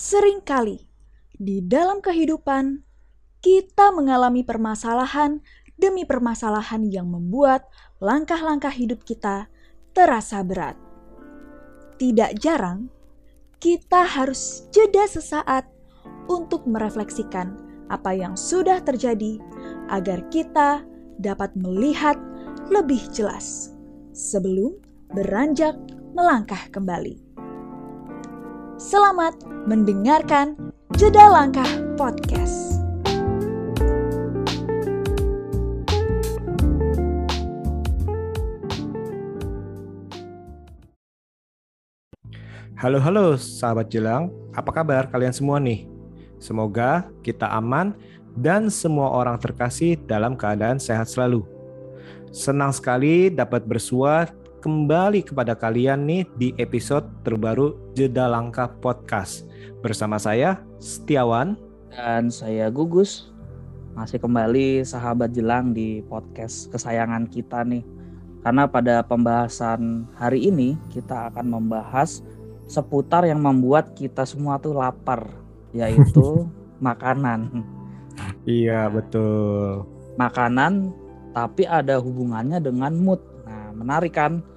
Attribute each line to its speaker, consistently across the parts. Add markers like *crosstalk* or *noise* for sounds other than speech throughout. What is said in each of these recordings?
Speaker 1: Seringkali di dalam kehidupan kita mengalami permasalahan demi permasalahan yang membuat langkah-langkah hidup kita terasa berat. Tidak jarang kita harus jeda sesaat untuk merefleksikan apa yang sudah terjadi agar kita dapat melihat lebih jelas sebelum beranjak melangkah kembali. Selamat mendengarkan Jeda Langkah Podcast.
Speaker 2: Halo halo sahabat Jelang, apa kabar kalian semua nih? Semoga kita aman dan semua orang terkasih dalam keadaan sehat selalu. Senang sekali dapat bersua kembali kepada kalian nih di episode terbaru Jeda Langkah Podcast. Bersama saya Setiawan
Speaker 3: dan saya Gugus. Masih kembali sahabat Jelang di podcast kesayangan kita nih. Karena pada pembahasan hari ini kita akan membahas seputar yang membuat kita semua tuh lapar, yaitu *laughs* makanan.
Speaker 2: Iya, betul.
Speaker 3: Makanan tapi ada hubungannya dengan mood. Nah, menarik kan?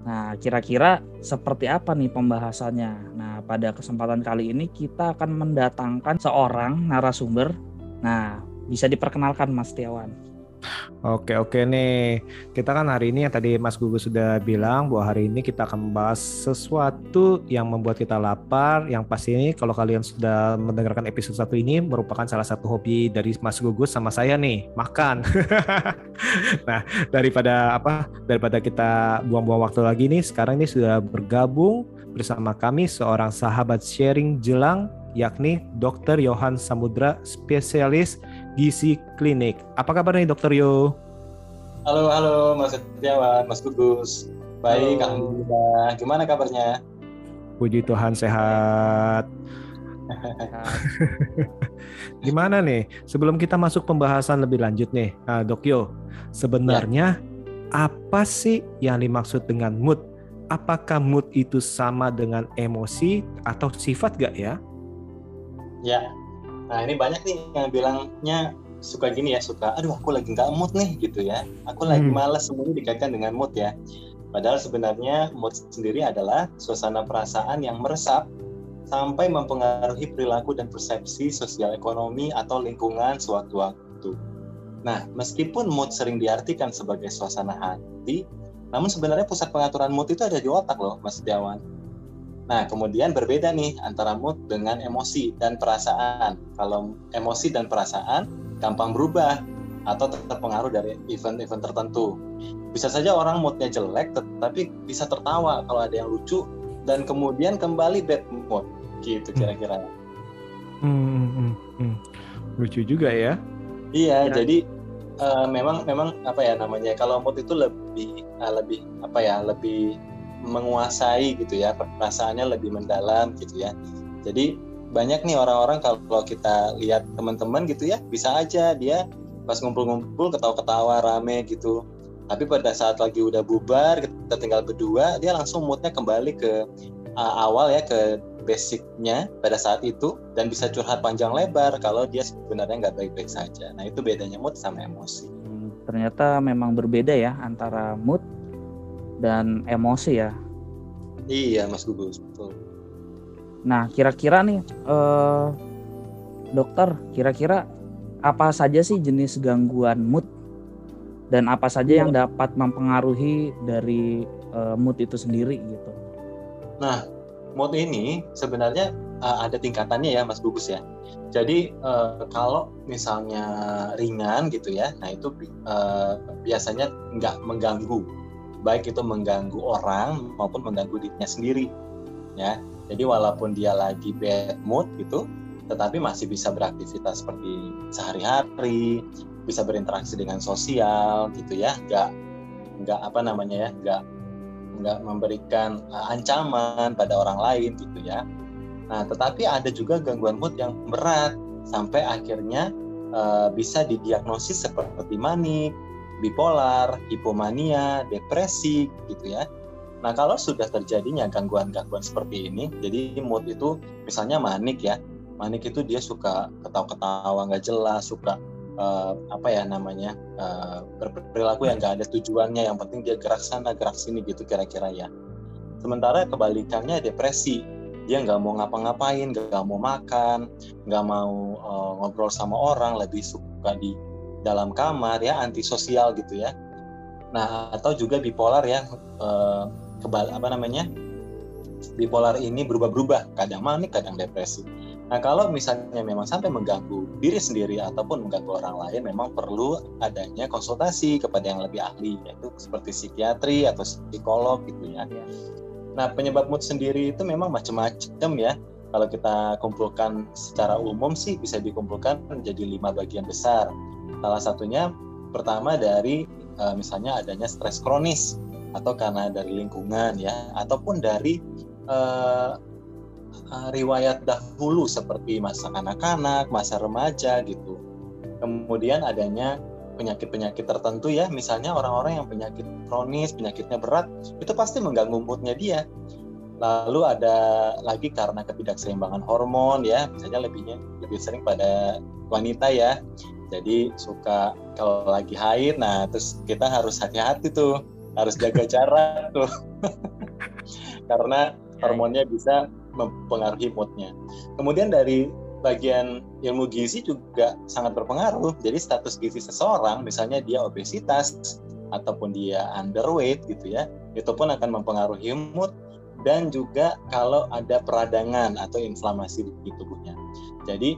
Speaker 3: Nah, kira-kira seperti apa nih pembahasannya? Nah, pada kesempatan kali ini kita akan mendatangkan seorang narasumber. Nah, bisa diperkenalkan Mas Tiawan.
Speaker 2: Oke oke nih kita kan hari ini yang tadi Mas Gugu sudah bilang bahwa hari ini kita akan membahas sesuatu yang membuat kita lapar yang pasti ini kalau kalian sudah mendengarkan episode satu ini merupakan salah satu hobi dari Mas Gugu sama saya nih makan *laughs* nah daripada apa daripada kita buang-buang waktu lagi nih sekarang ini sudah bergabung bersama kami seorang sahabat sharing jelang yakni Dr. Johan Samudra spesialis Gizi Klinik. Apa kabar nih Dokter Yo?
Speaker 4: Halo, halo Mas Setiawan, Mas Gugus. Baik, halo. Alhamdulillah. Gimana kabarnya?
Speaker 2: Puji Tuhan sehat. *laughs* Gimana nih? Sebelum kita masuk pembahasan lebih lanjut nih, nah, Dok Yo, sebenarnya ya. apa sih yang dimaksud dengan mood? Apakah mood itu sama dengan emosi atau sifat gak ya?
Speaker 4: Ya, Nah ini banyak nih yang bilangnya suka gini ya suka, aduh aku lagi nggak mood nih gitu ya, aku lagi hmm. malas semuanya dikaitkan dengan mood ya. Padahal sebenarnya mood sendiri adalah suasana perasaan yang meresap sampai mempengaruhi perilaku dan persepsi sosial ekonomi atau lingkungan sewaktu-waktu. Nah, meskipun mood sering diartikan sebagai suasana hati, namun sebenarnya pusat pengaturan mood itu ada di otak loh, Mas Setiawan. Nah, kemudian berbeda nih antara mood dengan emosi dan perasaan. Kalau emosi dan perasaan gampang berubah atau terpengaruh dari event-event tertentu. Bisa saja orang moodnya jelek, tetapi bisa tertawa kalau ada yang lucu dan kemudian kembali bad mood, gitu kira-kira.
Speaker 2: Hmm, hmm, hmm, hmm. lucu juga ya.
Speaker 4: Iya, ya. jadi uh, memang memang apa ya namanya kalau mood itu lebih uh, lebih apa ya lebih menguasai gitu ya perasaannya lebih mendalam gitu ya. Jadi banyak nih orang-orang kalau kita lihat teman-teman gitu ya bisa aja dia pas ngumpul-ngumpul ketawa-ketawa rame gitu. Tapi pada saat lagi udah bubar kita tinggal berdua dia langsung moodnya kembali ke uh, awal ya ke basicnya pada saat itu dan bisa curhat panjang lebar kalau dia sebenarnya nggak baik-baik saja. Nah itu bedanya mood sama emosi.
Speaker 3: Hmm, ternyata memang berbeda ya antara mood dan emosi ya.
Speaker 4: Iya, Mas Gugus, betul.
Speaker 3: Nah, kira-kira nih, eh, dokter, kira-kira apa saja sih jenis gangguan mood dan apa saja yang iya. dapat mempengaruhi dari eh, mood itu sendiri gitu?
Speaker 4: Nah, mood ini sebenarnya uh, ada tingkatannya ya, Mas Gugus ya. Jadi uh, kalau misalnya ringan gitu ya, nah itu uh, biasanya nggak mengganggu baik itu mengganggu orang maupun mengganggu dirinya sendiri ya. Jadi walaupun dia lagi bad mood gitu tetapi masih bisa beraktivitas seperti sehari-hari bisa berinteraksi dengan sosial gitu ya. Nggak nggak apa namanya ya nggak nggak memberikan uh, ancaman pada orang lain gitu ya. Nah tetapi ada juga gangguan mood yang berat sampai akhirnya uh, bisa didiagnosis seperti manik bipolar, hipomania, depresi gitu ya. Nah, kalau sudah terjadinya gangguan-gangguan seperti ini, jadi mood itu misalnya manik ya. Manik itu dia suka ketawa-ketawa nggak jelas, suka uh, apa ya namanya uh, berperilaku yang nggak ada tujuannya. Yang penting dia gerak sana, gerak sini gitu kira-kira ya. Sementara kebalikannya depresi, dia nggak mau ngapa-ngapain, nggak mau makan, nggak mau uh, ngobrol sama orang, lebih suka di dalam kamar ya, antisosial gitu ya. Nah atau juga bipolar ya. Uh, kebal apa namanya bipolar ini berubah-berubah kadang manik kadang depresi nah kalau misalnya memang sampai mengganggu diri sendiri ataupun mengganggu orang lain memang perlu adanya konsultasi kepada yang lebih ahli yaitu seperti psikiatri atau psikolog gitu ya nah penyebab mood sendiri itu memang macam-macam ya kalau kita kumpulkan secara umum sih bisa dikumpulkan menjadi lima bagian besar salah satunya pertama dari eh, misalnya adanya stres kronis atau karena dari lingkungan ya ataupun dari uh, uh, riwayat dahulu seperti masa anak-anak, masa remaja gitu. Kemudian adanya penyakit-penyakit tertentu ya, misalnya orang-orang yang penyakit kronis, penyakitnya berat, itu pasti mengganggu moodnya dia. Lalu ada lagi karena ketidakseimbangan hormon ya, misalnya lebihnya lebih sering pada wanita ya. Jadi suka kalau lagi haid, nah terus kita harus hati-hati tuh harus jaga jarak tuh *laughs* karena hormonnya bisa mempengaruhi moodnya. Kemudian dari bagian ilmu gizi juga sangat berpengaruh. Jadi status gizi seseorang, misalnya dia obesitas ataupun dia underweight gitu ya, itu pun akan mempengaruhi mood dan juga kalau ada peradangan atau inflamasi di tubuhnya. Jadi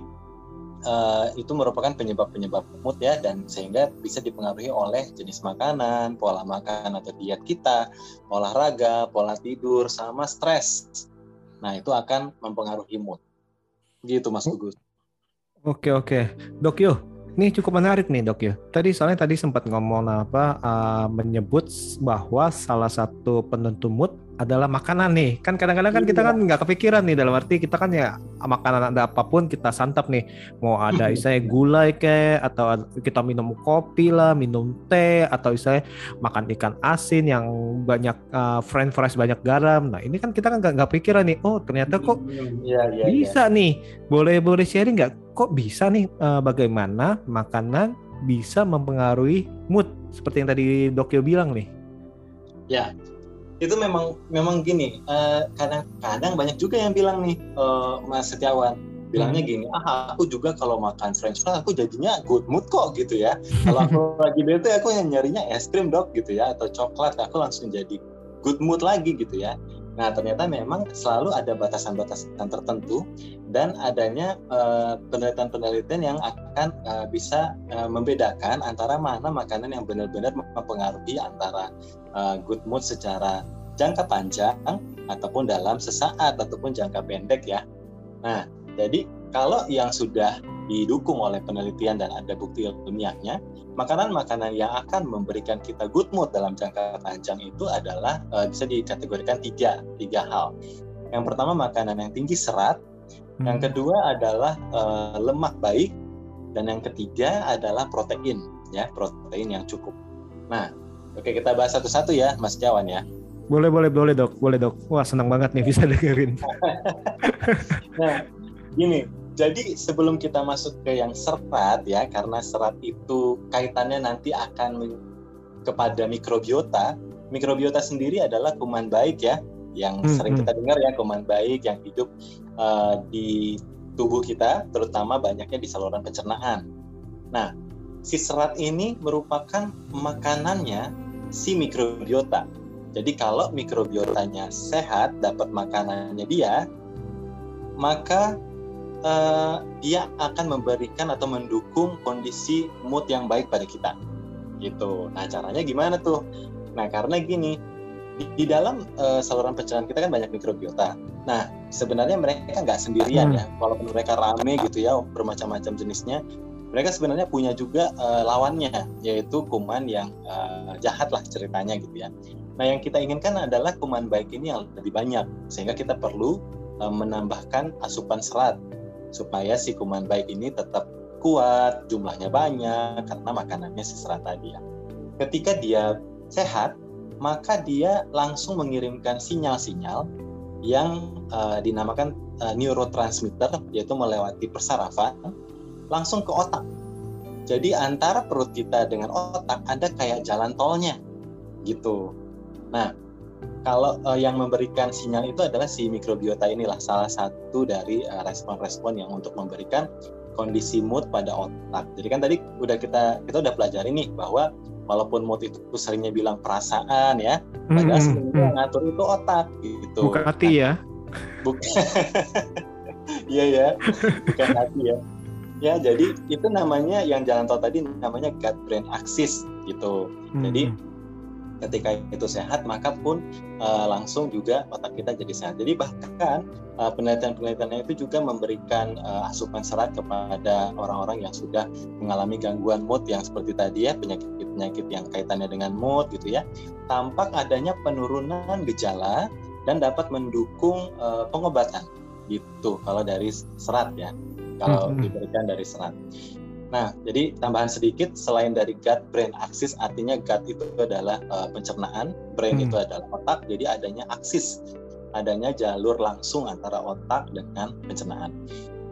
Speaker 4: uh, itu merupakan penyebab-penyebab mood ya dan sehingga bisa dipengaruhi oleh jenis makanan, pola makan atau diet kita, olahraga, pola tidur sama stres. Nah, itu akan mempengaruhi mood. Gitu Mas oh. Gugus.
Speaker 2: Oke oke. Dok ini cukup menarik nih dok ya. Tadi soalnya tadi sempat ngomong apa uh, menyebut bahwa salah satu penentu mood adalah makanan nih. Kan kadang-kadang kan kita iya. kan nggak kepikiran nih dalam arti kita kan ya makanan ada apa pun kita santap nih. Mau ada istilahnya gulai kayak atau kita minum kopi lah, minum teh atau istilahnya makan ikan asin yang banyak uh, french fries banyak garam. Nah, ini kan kita kan nggak nggak pikiran nih. Oh, ternyata kok ya, ya, bisa ya. nih. Boleh boleh sharing nggak? Kok bisa nih uh, bagaimana makanan bisa mempengaruhi mood seperti yang tadi Dokyo bilang nih?
Speaker 4: Ya, itu memang memang gini uh, kadang-kadang banyak juga yang bilang nih uh, Mas Setiawan bilangnya hmm. gini ah aku juga kalau makan French fries aku jadinya good mood kok gitu ya kalau aku *laughs* lagi bete aku yang nyarinya es krim dok gitu ya atau coklat aku langsung jadi good mood lagi gitu ya Nah, ternyata memang selalu ada batasan-batasan tertentu dan adanya uh, penelitian-penelitian yang akan uh, bisa uh, membedakan antara mana makanan yang benar-benar mempengaruhi antara uh, good mood secara jangka panjang ataupun dalam sesaat ataupun jangka pendek ya. Nah, jadi kalau yang sudah didukung oleh penelitian dan ada bukti ilmiahnya, makanan-makanan yang akan memberikan kita good mood dalam jangka panjang itu adalah uh, bisa dikategorikan tiga tiga hal. Yang pertama makanan yang tinggi serat, hmm. yang kedua adalah uh, lemak baik, dan yang ketiga adalah protein, ya protein yang cukup. Nah, oke kita bahas satu-satu ya, Mas Jawan ya.
Speaker 2: Boleh, boleh, boleh dok, boleh dok. Wah senang banget nih bisa dengerin. *laughs*
Speaker 4: nah, gini, jadi sebelum kita masuk ke yang serat ya, karena serat itu kaitannya nanti akan kepada mikrobiota. Mikrobiota sendiri adalah kuman baik ya, yang hmm, sering hmm. kita dengar ya kuman baik yang hidup uh, di tubuh kita, terutama banyaknya di saluran pencernaan. Nah, si serat ini merupakan makanannya si mikrobiota. Jadi kalau mikrobiotanya sehat, dapat makanannya dia, maka uh, dia akan memberikan atau mendukung kondisi mood yang baik pada kita. Gitu. Nah caranya gimana tuh? Nah karena gini di, di dalam uh, saluran pencernaan kita kan banyak mikrobiota. Nah sebenarnya mereka nggak sendirian hmm. ya. Walaupun mereka rame gitu ya bermacam-macam jenisnya mereka sebenarnya punya juga uh, lawannya yaitu kuman yang uh, jahat lah ceritanya gitu ya. Nah yang kita inginkan adalah kuman baik ini yang lebih banyak sehingga kita perlu uh, menambahkan asupan serat supaya si kuman baik ini tetap kuat, jumlahnya banyak karena makanannya si serat tadi ya. Ketika dia sehat, maka dia langsung mengirimkan sinyal-sinyal yang uh, dinamakan uh, neurotransmitter yaitu melewati persarafan langsung ke otak. Jadi antara perut kita dengan otak ada kayak jalan tolnya gitu. Nah, kalau uh, yang memberikan sinyal itu adalah si mikrobiota inilah salah satu dari respon-respon uh, yang untuk memberikan kondisi mood pada otak. Jadi kan tadi udah kita kita udah pelajari nih bahwa walaupun mood itu seringnya bilang perasaan ya, padahal mm -hmm. sebenarnya ngatur itu otak gitu.
Speaker 2: Bukan hati nah, ya.
Speaker 4: Bukan. *laughs* Iya ya, bukan hati ya. Ya, jadi itu namanya yang jalan tol tadi namanya gut brain axis gitu. Hmm. Ketika itu sehat maka pun uh, langsung juga otak kita jadi sehat. Jadi bahkan uh, penelitian-penelitiannya itu juga memberikan uh, asupan serat kepada orang-orang yang sudah mengalami gangguan mood yang seperti tadi ya penyakit-penyakit yang kaitannya dengan mood gitu ya. Tampak adanya penurunan gejala dan dapat mendukung uh, pengobatan gitu kalau dari serat ya. Kalau hmm. diberikan dari serat. Nah, jadi tambahan sedikit selain dari gut brain axis artinya gut itu adalah uh, pencernaan, brain hmm. itu adalah otak, jadi adanya aksis, adanya jalur langsung antara otak dengan pencernaan.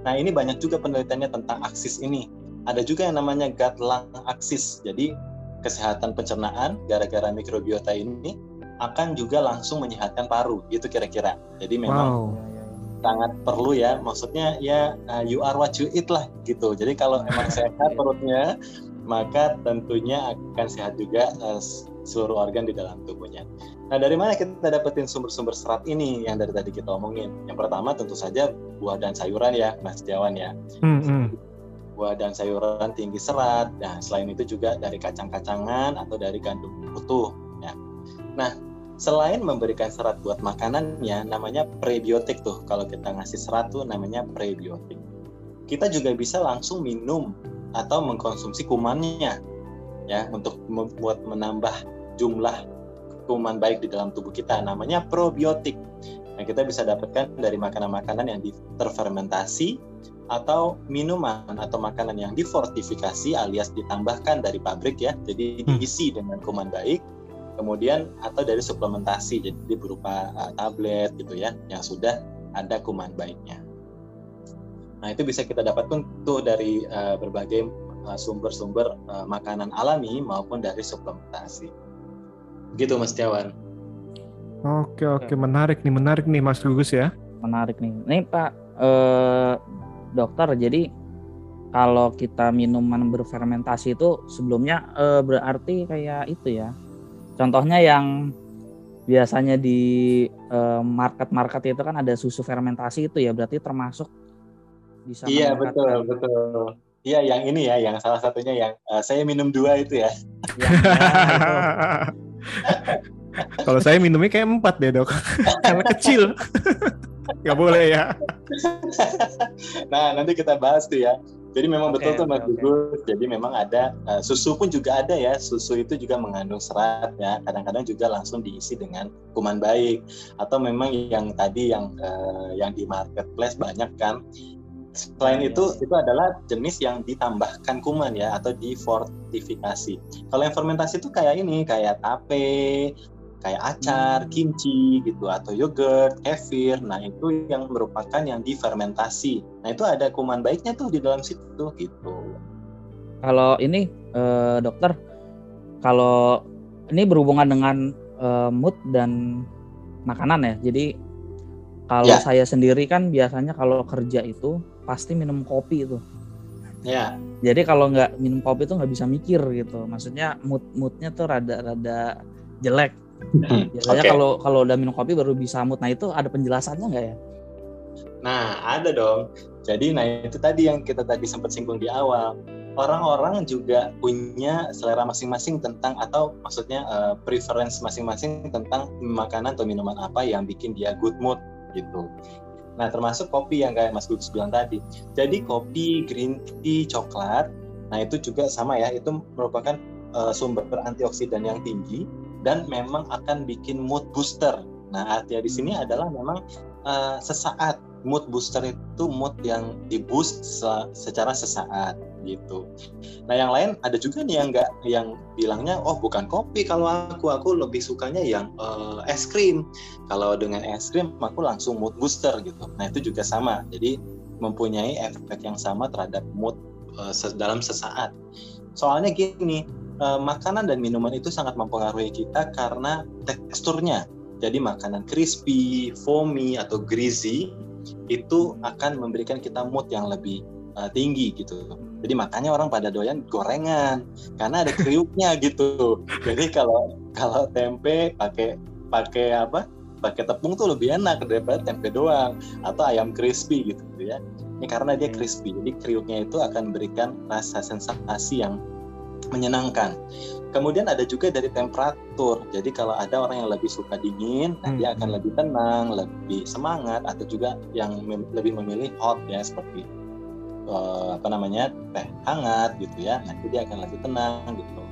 Speaker 4: Nah, ini banyak juga penelitiannya tentang aksis ini. Ada juga yang namanya gut lung axis. Jadi kesehatan pencernaan gara-gara mikrobiota ini akan juga langsung menyehatkan paru, gitu kira-kira. Jadi memang wow sangat perlu ya. Maksudnya ya uh, you are what you eat lah gitu. Jadi kalau emang *laughs* sehat perutnya maka tentunya akan sehat juga uh, seluruh organ di dalam tubuhnya. Nah dari mana kita dapetin sumber-sumber serat ini yang dari tadi kita omongin? Yang pertama tentu saja buah dan sayuran ya Mas Jawan ya. Mm-hmm. buah dan sayuran tinggi serat. Nah selain itu juga dari kacang-kacangan atau dari gandum utuh ya. Nah selain memberikan serat buat makanannya namanya prebiotik tuh. Kalau kita ngasih serat tuh namanya prebiotik. Kita juga bisa langsung minum atau mengkonsumsi kumannya ya untuk membuat menambah jumlah kuman baik di dalam tubuh kita. Namanya probiotik. Yang kita bisa dapatkan dari makanan-makanan yang terfermentasi atau minuman atau makanan yang difortifikasi alias ditambahkan dari pabrik ya. Jadi hmm. diisi dengan kuman baik kemudian atau dari suplementasi jadi berupa uh, tablet gitu ya yang sudah ada kuman baiknya. Nah itu bisa kita dapatkan tuh dari uh, berbagai uh, sumber-sumber uh, makanan alami maupun dari suplementasi. Gitu Mas Tiawan.
Speaker 2: Oke oke menarik nih menarik nih Mas Gugus ya.
Speaker 3: Menarik nih. Nih Pak eh, dokter jadi kalau kita minuman berfermentasi itu sebelumnya eh, berarti kayak itu ya Contohnya yang biasanya di eh, market-market itu kan ada susu fermentasi itu ya berarti termasuk
Speaker 4: bisa Iya betul betul. Iya yang ini ya yang salah satunya yang uh, saya minum dua itu ya. *laughs* ya,
Speaker 2: Kalau saya minumnya kayak empat deh dok, *laughs* karena kecil. *laughs* Gak boleh ya.
Speaker 4: nah nanti kita bahas tuh ya jadi memang okay, betul tuh Mas okay. Jadi memang ada uh, susu pun juga ada ya. Susu itu juga mengandung serat ya. Kadang-kadang juga langsung diisi dengan kuman baik. Atau memang yang tadi yang uh, yang di marketplace banyak kan. Selain iya, itu, iya. itu adalah jenis yang ditambahkan kuman ya atau difortifikasi. Kalau yang fermentasi itu kayak ini, kayak tape, kayak acar, kimchi gitu atau yogurt, kefir. Nah, itu yang merupakan yang difermentasi. Nah, itu ada kuman baiknya tuh di dalam situ gitu.
Speaker 3: Kalau ini eh, dokter kalau ini berhubungan dengan eh, mood dan makanan ya. Jadi kalau ya. saya sendiri kan biasanya kalau kerja itu pasti minum kopi itu.
Speaker 4: Ya.
Speaker 3: Jadi kalau nggak minum kopi itu nggak bisa mikir gitu. Maksudnya mood moodnya tuh rada-rada jelek Biasanya okay. kalau kalau udah minum kopi baru bisa mood. Nah itu ada penjelasannya nggak ya?
Speaker 4: Nah ada dong. Jadi nah itu tadi yang kita tadi sempat singgung di awal. Orang-orang juga punya selera masing-masing tentang atau maksudnya uh, preference masing-masing tentang makanan atau minuman apa yang bikin dia good mood gitu. Nah termasuk kopi yang kayak Mas Gugus bilang tadi. Jadi kopi, green tea, coklat, nah itu juga sama ya. Itu merupakan uh, sumber antioksidan yang tinggi dan memang akan bikin mood booster. Nah, artinya di sini adalah memang uh, sesaat mood booster itu mood yang di boost secara sesaat gitu. Nah yang lain ada juga nih yang nggak yang bilangnya oh bukan kopi kalau aku aku lebih sukanya yang uh, es krim. Kalau dengan es krim aku langsung mood booster gitu. Nah itu juga sama. Jadi mempunyai efek yang sama terhadap mood uh, dalam sesaat. Soalnya gini, uh, makanan dan minuman itu sangat mempengaruhi kita karena teksturnya. Jadi makanan crispy, foamy atau greasy itu akan memberikan kita mood yang lebih uh, tinggi gitu. Jadi makanya orang pada doyan gorengan karena ada kriuknya *laughs* gitu. Jadi kalau kalau tempe pakai pakai apa? Pakai tepung tuh lebih enak daripada tempe doang atau ayam crispy gitu ya. Ini karena dia crispy. Jadi kriuknya itu akan memberikan rasa sensasi yang menyenangkan. Kemudian ada juga dari temperatur. Jadi kalau ada orang yang lebih suka dingin, nah dia akan hmm. lebih tenang, lebih semangat atau juga yang mem lebih memilih hot ya seperti uh, apa namanya teh hangat gitu ya nanti dia akan lebih tenang gitu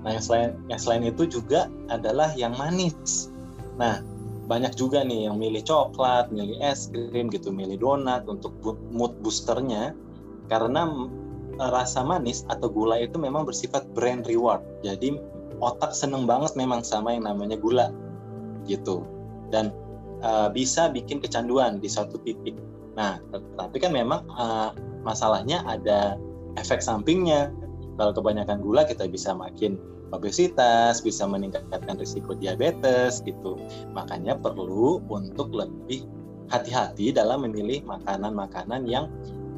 Speaker 4: nah yang selain yang selain itu juga adalah yang manis nah banyak juga nih yang milih coklat, milih es krim gitu, milih donat untuk mood boosternya karena rasa manis atau gula itu memang bersifat brain reward. Jadi otak seneng banget memang sama yang namanya gula gitu dan uh, bisa bikin kecanduan di suatu titik. Nah, tapi kan memang uh, masalahnya ada efek sampingnya. Kalau kebanyakan gula kita bisa makin obesitas, bisa meningkatkan risiko diabetes gitu. Makanya perlu untuk lebih hati-hati dalam memilih makanan-makanan yang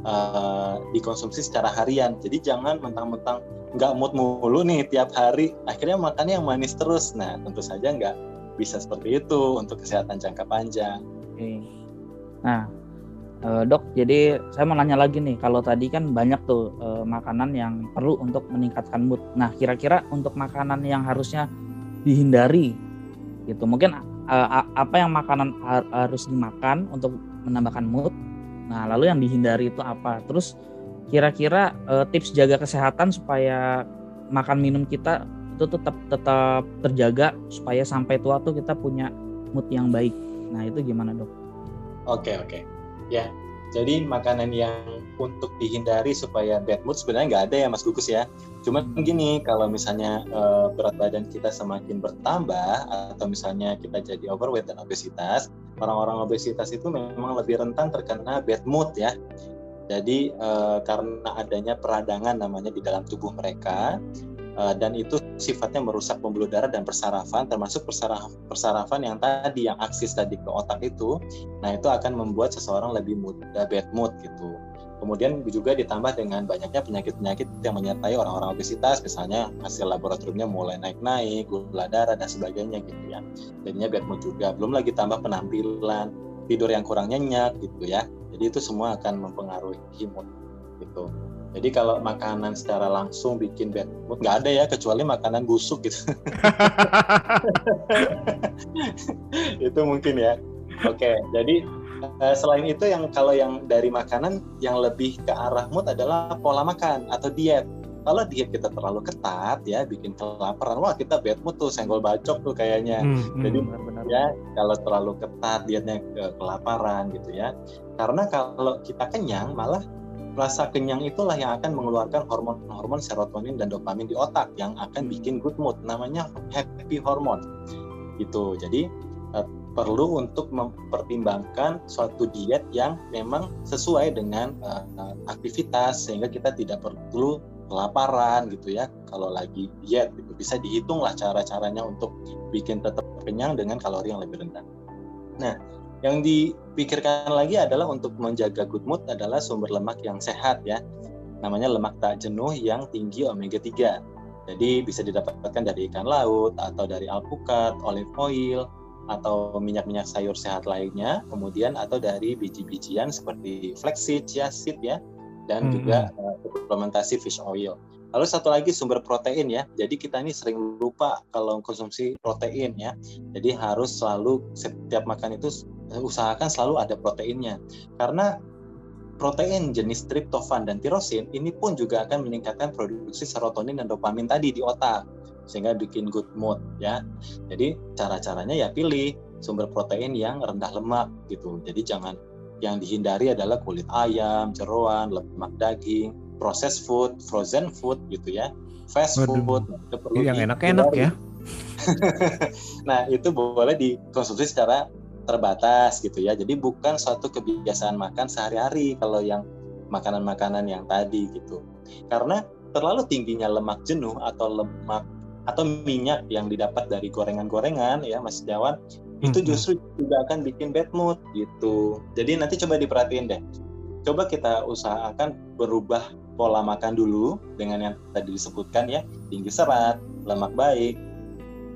Speaker 4: uh, dikonsumsi secara harian. Jadi jangan mentang-mentang nggak mood mulu nih tiap hari, akhirnya makannya yang manis terus. Nah tentu saja nggak bisa seperti itu untuk kesehatan jangka panjang.
Speaker 3: Nah Uh, dok, jadi saya mau nanya lagi nih, kalau tadi kan banyak tuh uh, makanan yang perlu untuk meningkatkan mood. Nah, kira-kira untuk makanan yang harusnya dihindari, gitu, mungkin uh, apa yang makanan har harus dimakan untuk menambahkan mood? Nah, lalu yang dihindari itu apa? Terus kira-kira uh, tips jaga kesehatan supaya makan minum kita itu tetap tetap terjaga supaya sampai tua tuh kita punya mood yang baik. Nah, itu gimana dok?
Speaker 4: Oke okay, oke. Okay Ya, jadi makanan yang untuk dihindari supaya bad mood sebenarnya nggak ada ya Mas Gugus ya. Cuma gini, kalau misalnya uh, berat badan kita semakin bertambah atau misalnya kita jadi overweight dan obesitas, orang-orang obesitas itu memang lebih rentan terkena bad mood ya. Jadi uh, karena adanya peradangan namanya di dalam tubuh mereka, uh, dan itu sifatnya merusak pembuluh darah dan persarafan termasuk persaraf, persarafan yang tadi yang aksis tadi ke otak itu. Nah itu akan membuat seseorang lebih mudah bad mood gitu. Kemudian juga ditambah dengan banyaknya penyakit-penyakit yang menyertai orang-orang obesitas misalnya hasil laboratoriumnya mulai naik-naik gula darah dan sebagainya gitu ya. Jadinya bad mood juga. Belum lagi tambah penampilan tidur yang kurang nyenyak gitu ya. Jadi itu semua akan mempengaruhi mood gitu jadi kalau makanan secara langsung bikin bad mood nggak ada ya kecuali makanan busuk gitu. *laughs* itu mungkin ya. Oke, jadi eh, selain itu yang kalau yang dari makanan yang lebih ke arah mood adalah pola makan atau diet. Kalau diet kita terlalu ketat ya bikin kelaparan, wah kita bad mood tuh senggol bacok tuh kayaknya. Hmm, hmm. Jadi benar-benar ya kalau terlalu ketat dietnya ke kelaparan gitu ya. Karena kalau kita kenyang malah rasa kenyang itulah yang akan mengeluarkan hormon-hormon serotonin dan dopamin di otak yang akan bikin good mood namanya happy hormone. Gitu. Jadi uh, perlu untuk mempertimbangkan suatu diet yang memang sesuai dengan uh, aktivitas sehingga kita tidak perlu kelaparan gitu ya kalau lagi diet gitu. Bisa dihitung lah cara-caranya untuk bikin tetap kenyang dengan kalori yang lebih rendah. Nah yang dipikirkan lagi adalah untuk menjaga good mood adalah sumber lemak yang sehat ya. Namanya lemak tak jenuh yang tinggi omega 3. Jadi bisa didapatkan dari ikan laut atau dari alpukat, olive oil, atau minyak-minyak sayur sehat lainnya, kemudian atau dari biji-bijian seperti flaxseed, chia seed ya, dan hmm. juga uh, suplementasi fish oil. Lalu satu lagi sumber protein ya. Jadi kita ini sering lupa kalau konsumsi protein ya. Jadi harus selalu setiap makan itu usahakan selalu ada proteinnya. Karena protein jenis tryptophan dan tirosin ini pun juga akan meningkatkan produksi serotonin dan dopamin tadi di otak sehingga bikin good mood ya. Jadi cara-caranya ya pilih sumber protein yang rendah lemak gitu. Jadi jangan yang dihindari adalah kulit ayam, jeroan, lemak daging, processed food, frozen food gitu ya, fast
Speaker 2: Waduh.
Speaker 4: food. Itu perlu
Speaker 2: yang enak-enak ya. *laughs*
Speaker 4: nah itu boleh dikonsumsi secara terbatas gitu ya. Jadi bukan suatu kebiasaan makan sehari-hari kalau yang makanan-makanan yang tadi gitu. Karena terlalu tingginya lemak jenuh atau lemak atau minyak yang didapat dari gorengan-gorengan ya Mas Jawan itu justru juga akan bikin bad mood gitu. Jadi nanti coba diperhatiin deh. Coba kita usahakan berubah pola makan dulu dengan yang tadi disebutkan ya, tinggi serat, lemak baik,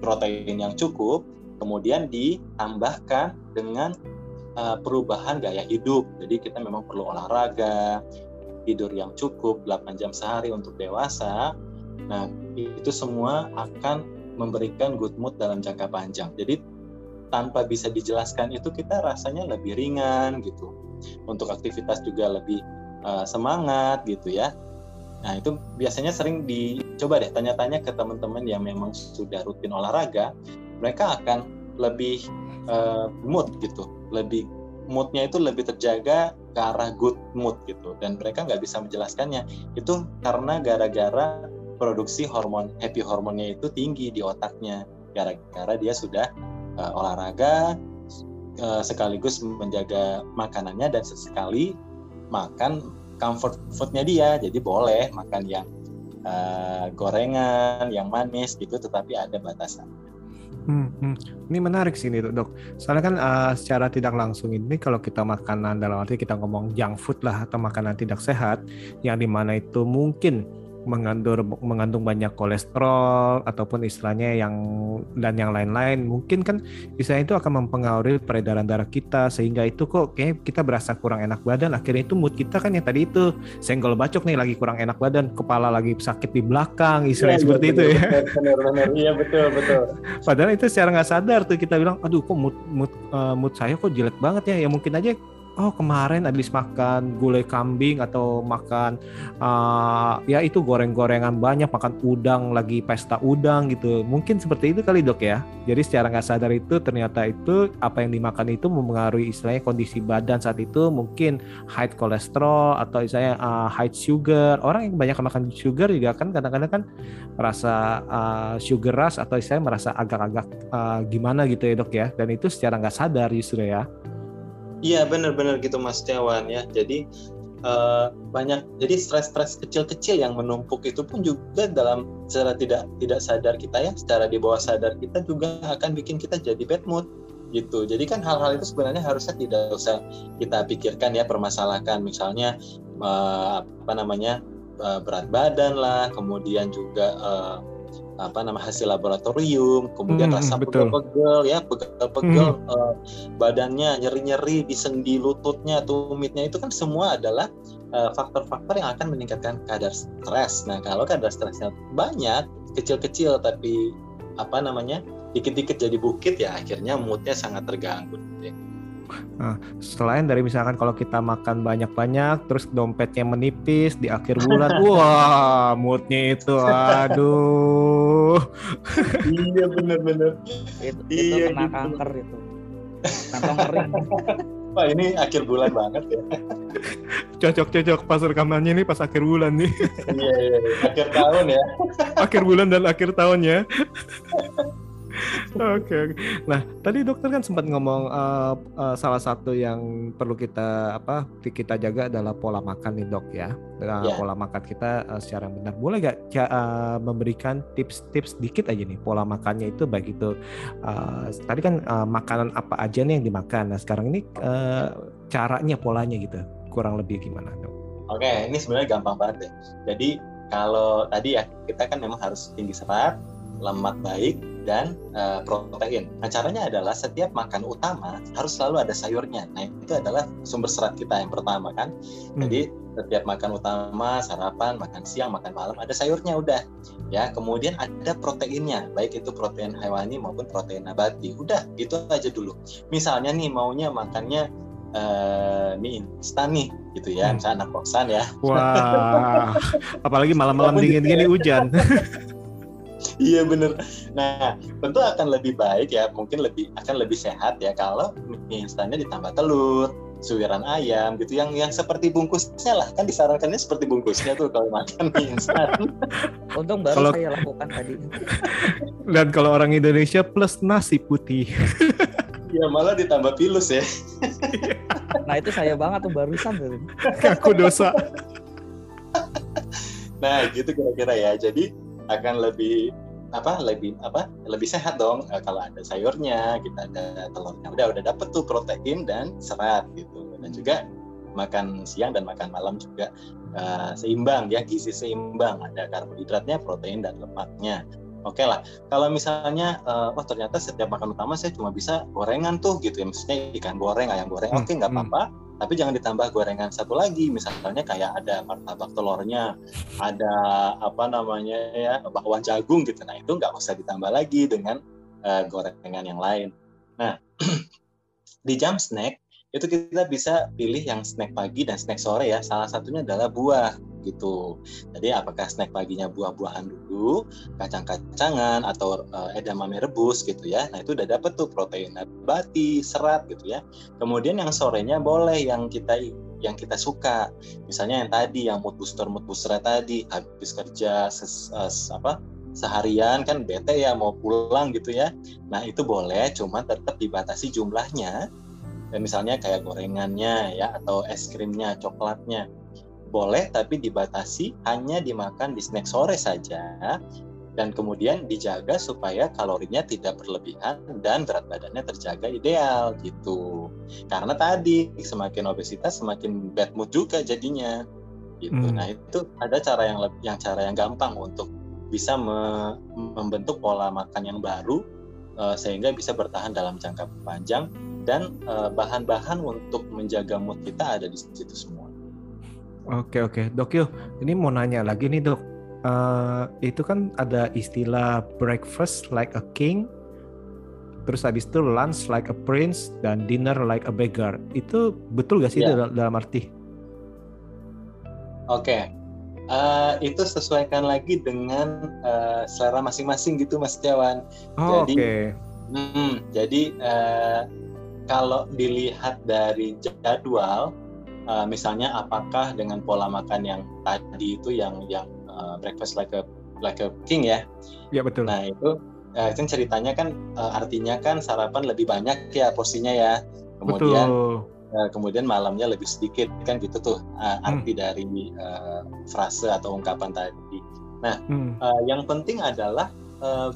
Speaker 4: protein yang cukup, kemudian ditambahkan dengan uh, perubahan gaya hidup. Jadi kita memang perlu olahraga, tidur yang cukup 8 jam sehari untuk dewasa. Nah, itu semua akan memberikan good mood dalam jangka panjang. Jadi tanpa bisa dijelaskan itu kita rasanya lebih ringan gitu. Untuk aktivitas juga lebih uh, semangat gitu ya. Nah, itu biasanya sering dicoba deh tanya-tanya ke teman-teman yang memang sudah rutin olahraga, mereka akan lebih uh, mood gitu, lebih moodnya itu lebih terjaga ke arah good mood gitu. Dan mereka nggak bisa menjelaskannya. Itu karena gara-gara produksi hormon happy hormonnya itu tinggi di otaknya. Gara-gara dia sudah uh, olahraga uh, sekaligus menjaga makanannya dan sesekali makan comfort foodnya dia. Jadi boleh makan yang uh, gorengan yang manis gitu tetapi ada batasan
Speaker 2: Hmm, hmm. Ini menarik sih nih dok. Soalnya kan uh, secara tidak langsung ini kalau kita makanan dalam arti kita ngomong junk food lah atau makanan tidak sehat, yang di mana itu mungkin mengandung mengandung banyak kolesterol ataupun istilahnya yang dan yang lain-lain mungkin kan istilahnya itu akan mempengaruhi peredaran darah kita sehingga itu kok kayak kita berasa kurang enak badan. Akhirnya itu mood kita kan yang tadi itu senggol bacok nih lagi kurang enak badan kepala lagi sakit di belakang istilahnya seperti itu ya.
Speaker 4: benar-benar *laughs* iya betul betul.
Speaker 2: Padahal itu secara nggak sadar tuh kita bilang, aduh kok mood mood uh, mood saya kok jelek banget ya. Ya mungkin aja, oh kemarin habis makan gulai kambing atau makan uh, ya itu goreng-gorengan banyak, makan udang lagi pesta udang gitu. Mungkin seperti itu kali dok ya. Jadi secara nggak sadar itu ternyata itu apa yang dimakan itu mempengaruhi istilahnya kondisi badan saat itu mungkin high kolesterol atau istilahnya uh, high sugar. Orang yang banyak makan sugar juga kan kadang-kadang kan merasa uh, sugar rush atau saya merasa agak-agak uh, gimana gitu ya dok ya dan itu secara nggak sadar justru ya
Speaker 4: iya benar-benar gitu Mas Tiawan ya. Jadi uh, banyak jadi stres-stres kecil-kecil yang menumpuk itu pun juga dalam secara tidak tidak sadar kita ya. Secara di bawah sadar kita juga akan bikin kita jadi bad mood gitu. Jadi kan hal-hal itu sebenarnya harusnya tidak usah kita pikirkan ya permasalahkan. Misalnya uh, apa namanya uh, berat badan lah kemudian juga uh, apa nama hasil laboratorium, kemudian
Speaker 2: Hmm,
Speaker 4: rasa
Speaker 2: betul.
Speaker 4: pegel-pegel ya, pegel-pegel eh, badannya nyeri-nyeri di sendi lututnya, tumitnya itu kan semua adalah eh, faktor-faktor yang akan meningkatkan kadar stres. Nah, kalau kadar stresnya banyak, kecil-kecil tapi apa namanya? dikit-dikit jadi bukit ya akhirnya moodnya sangat terganggu.
Speaker 2: Selain dari misalkan kalau kita makan banyak-banyak terus dompetnya menipis di akhir bulan *laughs* wah moodnya itu aduh
Speaker 4: iya benar-benar.
Speaker 3: Itu, itu
Speaker 4: Iya,
Speaker 3: kena
Speaker 4: gitu.
Speaker 3: kanker itu. Kantong kering. *laughs*
Speaker 4: Wah ini akhir bulan banget ya.
Speaker 2: cocok-cocok pas rekamannya nih pas akhir bulan nih
Speaker 4: iya, iya, iya. akhir tahun ya.
Speaker 2: akhir bulan dan akhir tahun ya. *laughs* Oke, oke. Nah, tadi dokter kan sempat ngomong uh, uh, salah satu yang perlu kita apa kita jaga adalah pola makan nih dok ya. Uh,
Speaker 4: Ya.
Speaker 2: Pola makan kita uh, secara benar. Boleh gak ca- uh, memberikan tips-tips dikit aja nih pola makannya itu baik itu uh, tadi kan uh, makanan apa aja nih yang dimakan. Nah, sekarang ini uh, caranya polanya gitu kurang lebih gimana dok?
Speaker 4: Oke, ini sebenarnya gampang banget deh. Jadi kalau tadi ya kita kan memang harus tinggi serat, lemak baik, dan eh, protein. Nah caranya adalah setiap makan utama harus selalu ada sayurnya. Nah itu adalah sumber serat kita yang pertama kan. Jadi setiap makan utama, sarapan, makan siang, makan malam ada sayurnya udah. Ya, kemudian ada proteinnya, baik itu protein hewani maupun protein nabati. Udah, gitu aja dulu. Misalnya nih maunya makannya eh, mie instan nih, gitu ya,
Speaker 2: Hmm.
Speaker 4: misalnya anak kosan ya.
Speaker 2: Wah, apalagi malam-malam dingin gini hujan. *laughs*
Speaker 4: Iya bener. Nah tentu akan lebih baik ya, mungkin lebih akan lebih sehat ya kalau mie instannya ditambah telur, suiran ayam gitu yang yang seperti bungkusnya lah kan disarankannya seperti bungkusnya tuh kalau makan mie instan. *laughs*
Speaker 3: Untung baru
Speaker 2: Kalau-
Speaker 3: saya lakukan tadi. *laughs*
Speaker 2: Dan kalau orang Indonesia plus nasi putih. *laughs*
Speaker 4: ya malah ditambah pilus ya.
Speaker 3: Nah itu saya banget tuh barusan tuh.
Speaker 2: Aku dosa.
Speaker 4: Nah gitu kira-kira ya. Jadi akan lebih apa lebih apa lebih sehat dong eh, kalau ada sayurnya kita ada telurnya. Udah udah dapet tuh protein dan serat gitu. Dan juga makan siang dan makan malam juga eh, seimbang ya gizi seimbang. Ada karbohidratnya protein dan lemaknya. Oke lah kalau misalnya eh, oh ternyata setiap makan utama saya cuma bisa gorengan tuh gitu ya. Maksudnya ikan goreng ayam goreng.
Speaker 2: Hmm,
Speaker 4: oke nggak
Speaker 2: hmm.
Speaker 4: apa-apa tapi jangan ditambah gorengan satu lagi misalnya kayak ada martabak telurnya ada apa namanya ya bakwan jagung gitu. Nah itu nggak usah ditambah lagi dengan eh, gorengan yang lain. Nah *clears throat* di jam snack itu kita bisa pilih yang snack pagi dan snack sore ya. Salah satunya adalah buah gitu. Jadi apakah snack paginya buah-buahan dulu kacang-kacangan atau eh, edamame rebus gitu ya. Nah itu udah dapet tuh protein nabati serat gitu ya. Kemudian yang sorenya boleh yang kita yang kita suka. Misalnya yang tadi yang mood booster mood booster tadi habis kerja ses, es- apa seharian kan bete ya mau pulang gitu ya. Nah itu boleh cuma tetap dibatasi jumlahnya. Dan misalnya kayak gorengannya ya atau es krimnya coklatnya boleh tapi dibatasi hanya dimakan di snack sore saja. Dan kemudian dijaga supaya kalorinya tidak berlebihan dan berat badannya terjaga ideal gitu. Karena tadi semakin obesitas semakin bad mood juga jadinya gitu.
Speaker 2: Hmm.
Speaker 4: nah itu ada cara yang leb- yang cara yang gampang untuk bisa me- membentuk pola makan yang baru eh, sehingga bisa bertahan dalam jangka panjang dan eh, bahan-bahan untuk menjaga mood kita ada di situ semua
Speaker 2: Oke oke. Dok yuk. Ini mau nanya lagi nih dok. Eh, itu kan ada istilah breakfast like a king terus habis itu lunch like a prince dan dinner like a beggar. Itu betul gak sih
Speaker 4: Ya.
Speaker 2: dalam, dalam arti?
Speaker 4: Oke, Eh, itu sesuaikan lagi dengan eh, selera masing-masing gitu Mas Setiawan.
Speaker 2: oh,
Speaker 4: Jadi-
Speaker 2: oke.
Speaker 4: Hmm, jadi eh, kalau dilihat dari jadwal, eh, misalnya apakah dengan pola makan yang tadi itu yang yang eh, breakfast like a like a king ya,
Speaker 2: ya betul.
Speaker 4: Nah itu eh, kan ceritanya kan eh, artinya kan sarapan lebih banyak ya porsinya ya. Kemudian
Speaker 2: betul.
Speaker 4: kemudian malamnya lebih sedikit kan gitu tuh eh, arti dari eh, frase atau ungkapan tadi.
Speaker 2: Hmm,
Speaker 4: Eh, yang penting adalah eh,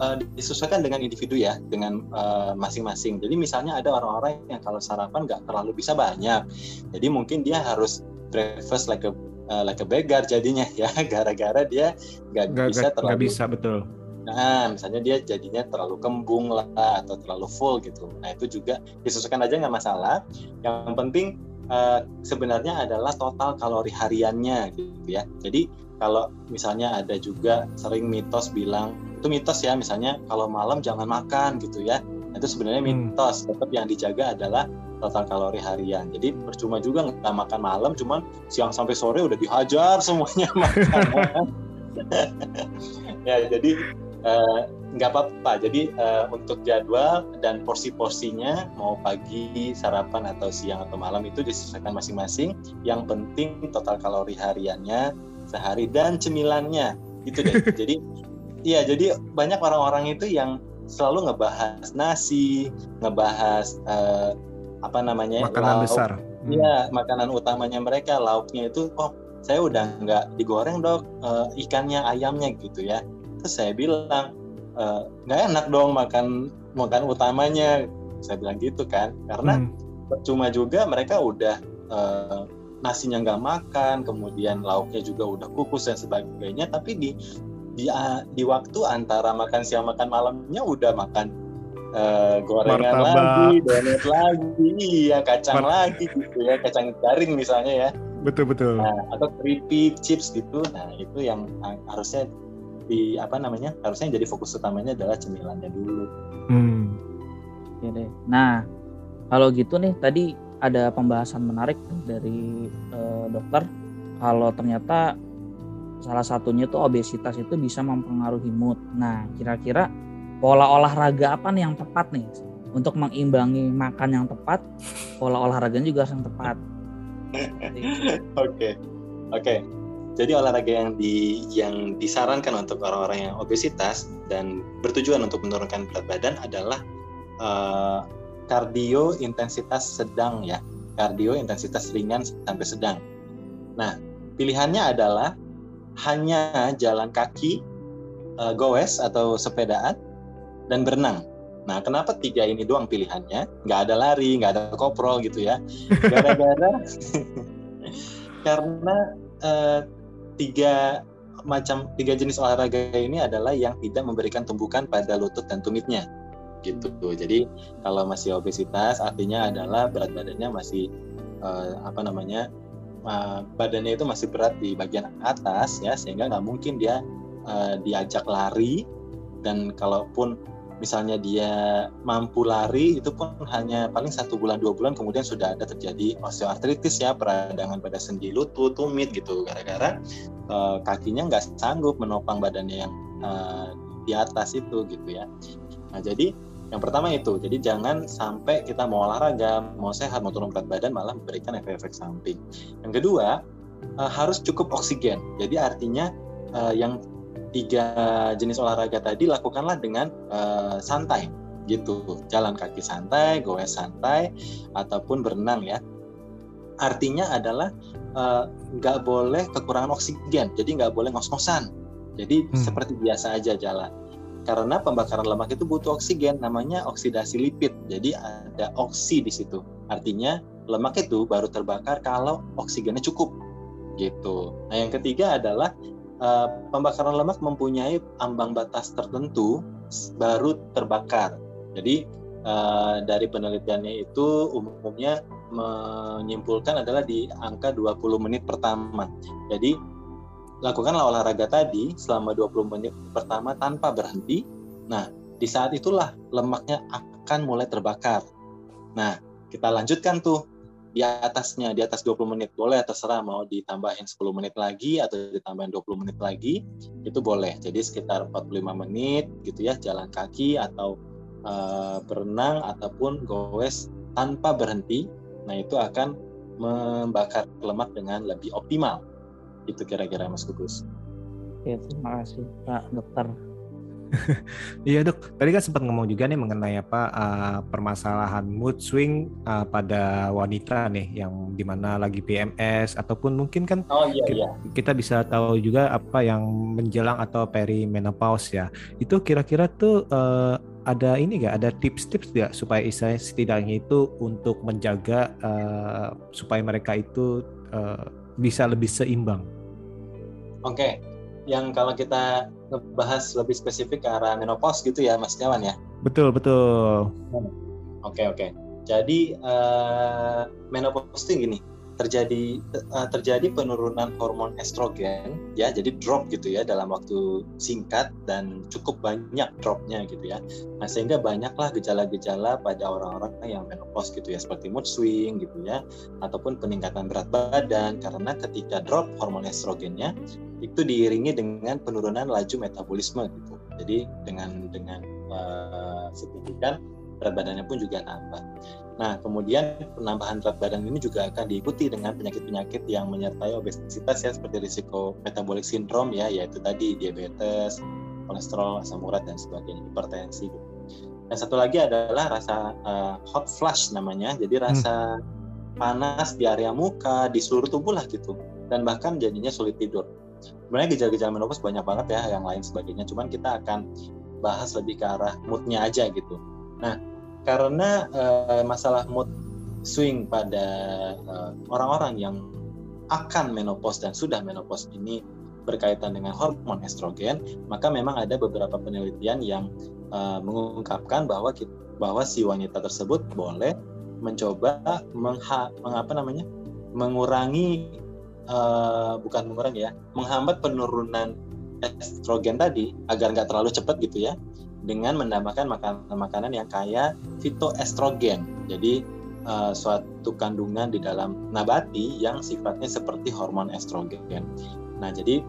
Speaker 4: eh, disesuaikan dengan individu ya, dengan eh, masing-masing. Jadi misalnya ada orang-orang yang kalau sarapan nggak terlalu bisa banyak, jadi mungkin dia harus breakfast like a eh, like a beggar jadinya ya, *laughs* gara-gara dia nggak bisa terlalu
Speaker 2: nggak bisa betul
Speaker 4: Nah, misalnya dia jadinya terlalu kembung lah atau terlalu full gitu. Nah, itu juga disesuaikan aja nggak masalah. Yang penting eh, sebenarnya adalah total kalori hariannya gitu ya. Jadi kalau misalnya ada juga sering mitos bilang itu mitos ya, misalnya kalau malam jangan makan gitu ya. Nah, Itu sebenarnya
Speaker 2: Hmm.
Speaker 4: mitos. Tetap yang dijaga adalah total kalori harian. Jadi percuma juga nggak makan malam, cuman siang sampai sore udah dihajar semuanya *laughs* makanan. *laughs* ya jadi eh, nggak apa-apa. Jadi eh, untuk jadwal dan porsi-porsinya mau pagi, sarapan atau siang atau malam itu disesuaikan masing-masing. Yang penting total kalori hariannya sehari dan cemilannya itu deh. *laughs* jadi iya jadi banyak orang-orang itu yang selalu ngebahas nasi, ngebahas eh, apa namanya
Speaker 2: makanan
Speaker 4: lauk.
Speaker 2: besar Hmm.
Speaker 4: Iya, makanan utamanya mereka lauknya itu, oh saya udah nggak digoreng dok eh, ikannya, ayamnya gitu ya. Terus saya bilang "Eh, nggak enak dong makan makan utamanya. Saya bilang gitu kan, karena
Speaker 2: Hmm,
Speaker 4: percuma juga mereka udah eh, nasinya nggak makan, kemudian lauknya juga udah kukus dan sebagainya, tapi di di di waktu antara makan siang makan malamnya udah makan eh, gorengan
Speaker 2: Martabak.
Speaker 4: lagi, donat lagi, iya kacang
Speaker 2: Mart-
Speaker 4: lagi gitu ya, kacang garing misalnya ya,
Speaker 2: betul betul
Speaker 4: nah, atau keripik, chips gitu, nah itu yang harusnya di apa namanya harusnya yang jadi fokus utamanya adalah cemilannya dulu.
Speaker 2: Hmm,
Speaker 3: Oke deh. Nah, kalau gitu nih tadi ada pembahasan menarik dari eh, dokter kalau ternyata salah satunya tuh obesitas itu bisa mempengaruhi mood. Nah, kira-kira pola olahraga apa nih yang tepat nih untuk mengimbangi makan yang tepat, pola olahraganya juga harus yang tepat. *laughs*
Speaker 4: Oke, oke. Jadi olahraga yang di yang disarankan untuk orang-orang yang obesitas dan bertujuan untuk menurunkan berat badan adalah uh, kardio intensitas sedang ya, kardio intensitas ringan sampai sedang. Nah, pilihannya adalah hanya jalan kaki, uh, goes atau sepedaan, dan berenang. Nah, kenapa tiga ini doang pilihannya? Nggak ada lari, nggak ada koprol gitu ya. Gara-gara *laughs* karena uh, tiga macam tiga jenis olahraga ini adalah yang tidak memberikan tumbukan pada lutut dan tumitnya gitu. Jadi kalau masih obesitas artinya adalah berat badannya masih uh, apa namanya uh, badannya itu masih berat di bagian atas ya sehingga nggak mungkin dia uh, diajak lari. Dan kalaupun misalnya dia mampu lari itu pun hanya paling satu bulan dua bulan kemudian sudah ada terjadi osteoartritis ya peradangan pada sendi lutut tumit gitu gara-gara uh, kakinya nggak sanggup menopang badannya yang uh, di atas itu gitu ya. Nah jadi yang pertama itu jadi jangan sampai kita mau olahraga mau sehat mau turun berat badan malah memberikan efek-efek samping. Yang kedua uh, harus cukup oksigen. Jadi artinya uh, yang tiga jenis olahraga tadi lakukanlah dengan uh, santai gitu. Jalan kaki santai goes santai ataupun berenang ya. Artinya adalah eh, nggak boleh kekurangan oksigen. Jadi nggak boleh ngos-ngosan. Jadi hmm. seperti biasa aja jalan karena pembakaran lemak itu butuh oksigen namanya oksidasi lipid jadi ada oksi di situ artinya lemak itu baru terbakar kalau oksigennya cukup gitu nah yang ketiga adalah uh, pembakaran lemak mempunyai ambang batas tertentu baru terbakar. Jadi uh, dari penelitiannya itu umumnya menyimpulkan adalah di angka 20 menit pertama. Jadi lakukanlah olahraga tadi selama 20 menit pertama tanpa berhenti. Nah, di saat itulah lemaknya akan mulai terbakar. Nah, kita lanjutkan tuh di atasnya di atas 20 menit boleh terserah mau ditambahin 10 menit lagi atau ditambahin 20 menit lagi itu boleh jadi sekitar 45 menit gitu ya jalan kaki atau uh, berenang ataupun goes tanpa berhenti nah itu akan membakar lemak dengan lebih optimal itu kira-kira Mas Gugus.
Speaker 3: Ya, terima kasih Pak Dokter *laughs*
Speaker 2: Iya dok, tadi kan sempat ngomong juga nih mengenai apa uh, permasalahan mood swing uh, pada wanita nih yang di mana lagi PMS ataupun mungkin kan
Speaker 4: oh, iya, iya.
Speaker 2: kita bisa tahu juga apa yang menjelang atau perimenopause ya. Itu kira-kira tuh uh, ada ini gak ada tips-tips gak supaya istilahnya setidaknya itu untuk menjaga uh, supaya mereka itu uh, bisa lebih seimbang.
Speaker 4: Oke, okay. yang kalau kita ngebahas lebih spesifik ke arah menopause gitu ya Mas Jawan ya?
Speaker 2: Betul, betul.
Speaker 4: Oke, oke. Jadi uh, menopause itu gini, terjadi uh, terjadi penurunan hormon estrogen ya jadi drop gitu ya dalam waktu singkat dan cukup banyak dropnya gitu ya nah sehingga banyaklah gejala-gejala pada orang-orang yang menopause gitu ya seperti mood swing gitu ya ataupun peningkatan berat badan karena ketika drop hormon estrogennya itu diiringi dengan penurunan laju metabolisme gitu. Jadi dengan dengan uh, signifikan berat badannya pun juga nambah. Nah, kemudian penambahan berat badan ini juga akan diikuti dengan penyakit-penyakit yang menyertai obesitas ya seperti risiko metabolic syndrome ya yaitu tadi diabetes, kolesterol, asam urat dan sebagainya, hipertensi gitu. Dan satu lagi adalah rasa uh, hot flush namanya. Jadi rasa hmm. panas di area muka, di seluruh tubuh lah gitu. Dan bahkan jadinya sulit tidur sebenarnya gejala-gejala menopause banyak banget ya yang lain sebagainya cuman kita akan bahas lebih ke arah moodnya aja gitu nah karena uh, masalah mood swing pada uh, orang-orang yang akan menopause dan sudah menopause ini berkaitan dengan hormon estrogen maka memang ada beberapa penelitian yang uh, mengungkapkan bahwa kita, bahwa si wanita tersebut boleh mencoba mengha, mengapa namanya? mengurangi uh, bukan mengurangi ya, menghambat penurunan estrogen tadi agar nggak terlalu cepat gitu ya, dengan menambahkan makanan-makanan yang kaya fitoestrogen. Jadi uh, suatu kandungan di dalam nabati yang sifatnya seperti hormon estrogen. Nah, jadi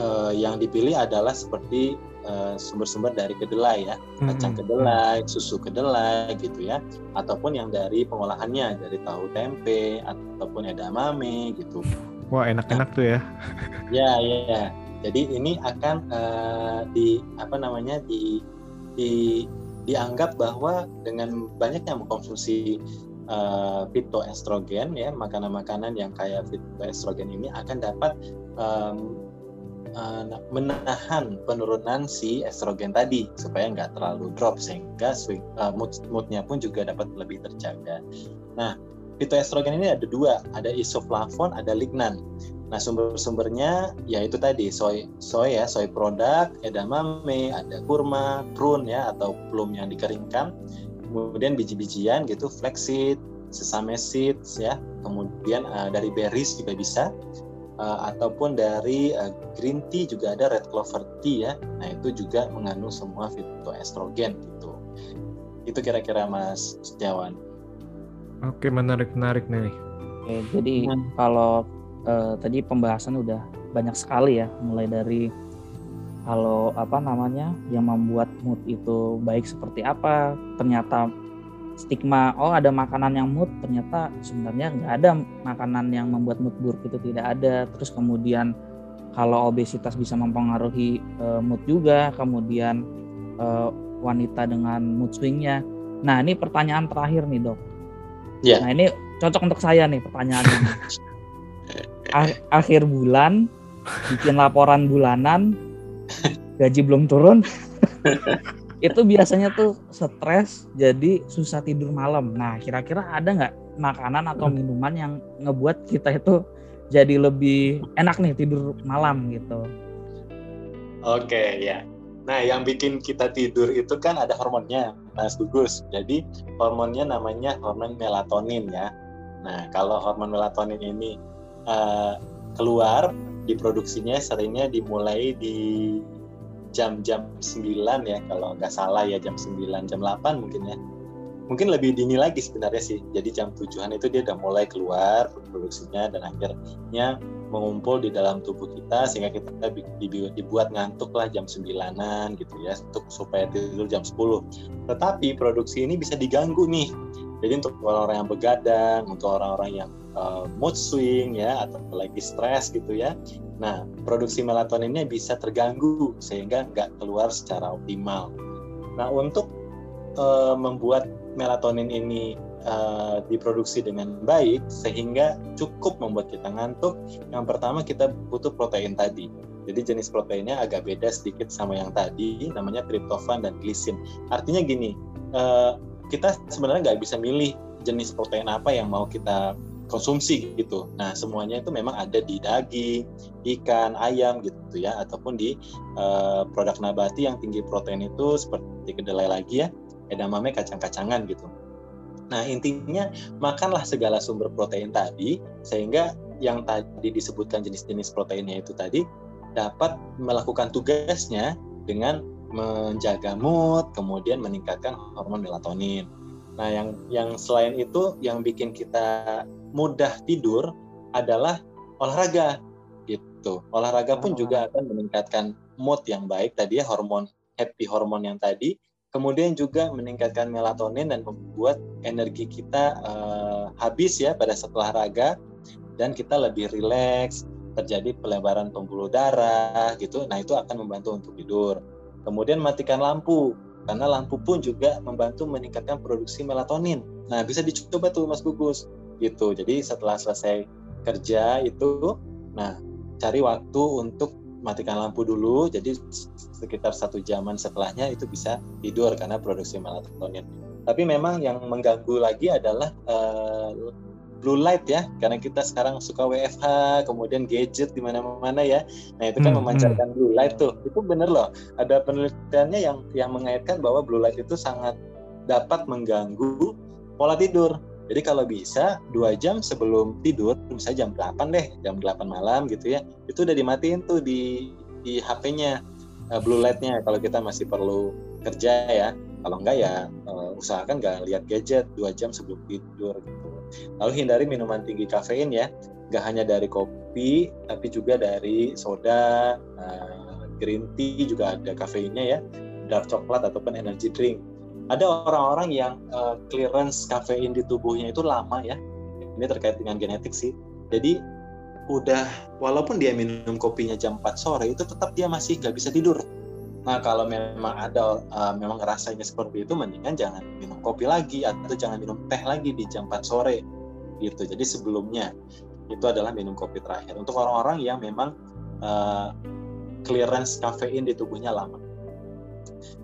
Speaker 4: uh, yang dipilih adalah seperti uh, sumber-sumber dari kedelai ya, kacang kedelai, susu kedelai gitu ya, ataupun yang dari pengolahannya dari tahu tempe ataupun edamame gitu.
Speaker 2: Wah enak-enak nah, tuh ya.
Speaker 4: Ya ya. Jadi ini akan uh, di apa namanya di di dianggap bahwa dengan banyaknya mengkonsumsi uh, fitoestrogen ya makanan-makanan yang kaya fitoestrogen ini akan dapat um, menahan penurunan si estrogen tadi supaya nggak terlalu drop sehingga swing, uh, mood moodnya pun juga dapat lebih terjaga. Nah fitoestrogen ini ada dua, ada isoflavon, ada lignan. Nah sumber-sumbernya ya itu tadi soy soy ya soy produk, edamame, ada kurma, prune ya atau plum yang dikeringkan, kemudian biji-bijian gitu, flaxseed, sesame seeds ya, kemudian uh, dari berries juga bisa, uh, ataupun dari uh, green tea juga ada red clover tea ya. Nah itu juga mengandung semua fitoestrogen gitu. Itu kira-kira Mas Setiawan.
Speaker 2: Oke menarik menarik nih.
Speaker 3: Oke, jadi hmm. kalau uh, tadi pembahasan udah banyak sekali ya, mulai dari kalau apa namanya yang membuat mood itu baik seperti apa, ternyata stigma oh ada makanan yang mood ternyata sebenarnya nggak ada makanan yang membuat mood buruk itu tidak ada. Terus kemudian kalau obesitas bisa mempengaruhi uh, mood juga kemudian uh, wanita dengan mood swingnya. Nah ini pertanyaan terakhir nih dok. Yeah. nah ini cocok untuk saya nih pertanyaannya *laughs* akhir bulan bikin laporan bulanan gaji belum turun. *laughs* Itu biasanya tuh stres jadi susah tidur malam. Nah kira-kira ada nggak makanan atau minuman yang ngebuat kita itu jadi lebih enak nih tidur malam gitu?
Speaker 4: Oke ya. Nah yang bikin kita tidur itu kan ada hormonnya Mas Gugus. Jadi hormonnya namanya hormon melatonin ya. Nah kalau hormon melatonin ini uh, keluar diproduksinya seringnya dimulai di jam-jam 9 ya kalau nggak salah ya jam 9 jam 8 mungkin ya. Mungkin lebih dini lagi sebenarnya sih jadi jam tujuan itu dia udah mulai keluar produksinya dan akhirnya mengumpul di dalam tubuh kita sehingga kita dibuat ngantuk lah jam sembilanan gitu ya untuk supaya tidur jam 10 tetapi produksi ini bisa diganggu nih. Jadi untuk orang-orang yang begadang untuk orang-orang yang uh, mood swing ya atau lagi stres gitu ya. Nah, produksi melatoninnya bisa terganggu sehingga nggak keluar secara optimal. Nah, untuk uh, membuat melatonin ini uh, diproduksi dengan baik sehingga cukup membuat kita ngantuk, yang pertama kita butuh protein tadi. Jadi jenis proteinnya agak beda sedikit sama yang tadi, namanya tryptophan dan glisin. Artinya gini, uh, kita sebenarnya nggak bisa milih jenis protein apa yang mau kita konsumsi gitu. Nah, semuanya itu memang ada di daging, ikan, ayam gitu ya, ataupun di uh, produk nabati yang tinggi protein itu seperti kedelai lagi ya, edamame, kacang-kacangan gitu. Nah, intinya makanlah segala sumber protein tadi sehingga yang tadi disebutkan jenis-jenis proteinnya itu tadi dapat melakukan tugasnya dengan menjaga mood, kemudian meningkatkan hormon melatonin. Nah, yang yang selain itu yang bikin kita mudah tidur adalah olahraga gitu. Olahraga pun oh. juga akan meningkatkan mood yang baik tadi ya hormon happy hormon yang tadi, kemudian juga meningkatkan melatonin dan membuat energi kita uh, habis ya pada saat olahraga dan kita lebih rileks, terjadi pelebaran pembuluh darah gitu. Nah, itu akan membantu untuk tidur. Kemudian matikan lampu karena lampu pun juga membantu meningkatkan produksi melatonin. Nah, bisa dicoba tuh Mas Gugus gitu. Jadi setelah selesai kerja itu nah cari waktu untuk matikan lampu dulu. Jadi sekitar satu jaman setelahnya itu bisa tidur karena produksi melatonin. Tapi memang yang mengganggu lagi adalah uh, blue light ya karena kita sekarang suka WFH kemudian gadget di mana-mana ya. Nah itu kan hmm, memancarkan hmm. blue light tuh. Itu bener loh. Ada penelitiannya yang yang mengaitkan bahwa blue light itu sangat dapat mengganggu pola tidur jadi kalau bisa dua jam sebelum tidur, bisa jam 8 deh, jam 8 malam gitu ya, itu udah dimatiin tuh di di HP-nya uh, blue light-nya kalau kita masih perlu kerja ya. Kalau enggak ya uh, usahakan nggak lihat gadget dua jam sebelum tidur gitu. Lalu hindari minuman tinggi kafein ya, nggak hanya dari kopi kopi, tapi juga dari soda, uh, green tea juga ada kafeinnya ya, dark coklat ataupun energy drink. Ada orang-orang yang uh, clearance kafein di tubuhnya itu lama ya. Ini terkait dengan genetik sih. Jadi udah walaupun dia minum kopinya jam 4 sore itu tetap dia masih nggak bisa tidur. Nah kalau memang ada uh, memang rasanya seperti itu mendingan jangan minum kopi lagi atau jangan minum teh lagi di jam 4 sore gitu. Jadi sebelumnya itu adalah minum kopi terakhir. Untuk orang-orang yang memang uh, clearance kafein di tubuhnya lama.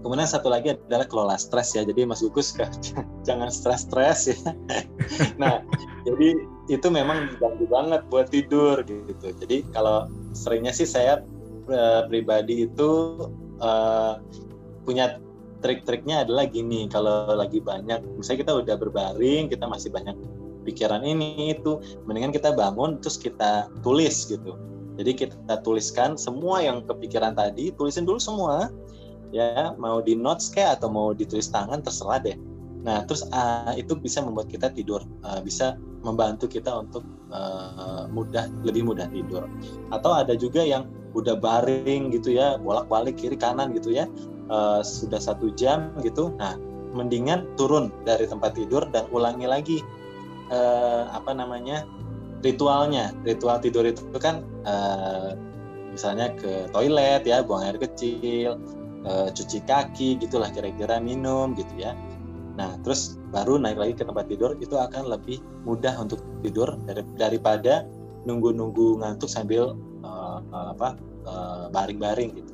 Speaker 4: Kemudian satu lagi adalah kelola stres ya. Jadi Mas Gugus *laughs* jangan stres-stres ya. *laughs* nah, jadi itu memang ganggu banget buat tidur gitu. Jadi kalau seringnya sih saya uh, pribadi itu uh, punya trik-triknya adalah gini. Kalau lagi banyak, misalnya kita udah berbaring, kita masih banyak pikiran ini itu, mendingan kita bangun terus kita tulis gitu. Jadi kita tuliskan semua yang kepikiran tadi, tulisin dulu semua ya mau di notes kayak atau mau ditulis tangan terserah deh. Nah terus uh, itu bisa membuat kita tidur. Uh, bisa membantu kita untuk uh, mudah lebih mudah tidur. Atau ada juga yang udah baring gitu ya bolak-balik kiri kanan gitu ya uh, sudah satu jam gitu. Nah mendingan turun dari tempat tidur dan ulangi lagi uh, apa namanya ritualnya. Ritual tidur itu kan uh, misalnya ke toilet ya buang air kecil uh, cuci kaki gitulah kira-kira minum gitu ya. Nah terus baru naik lagi ke tempat tidur itu akan lebih mudah untuk tidur dari, daripada nunggu-nunggu ngantuk sambil uh, apa baring-baring uh, gitu.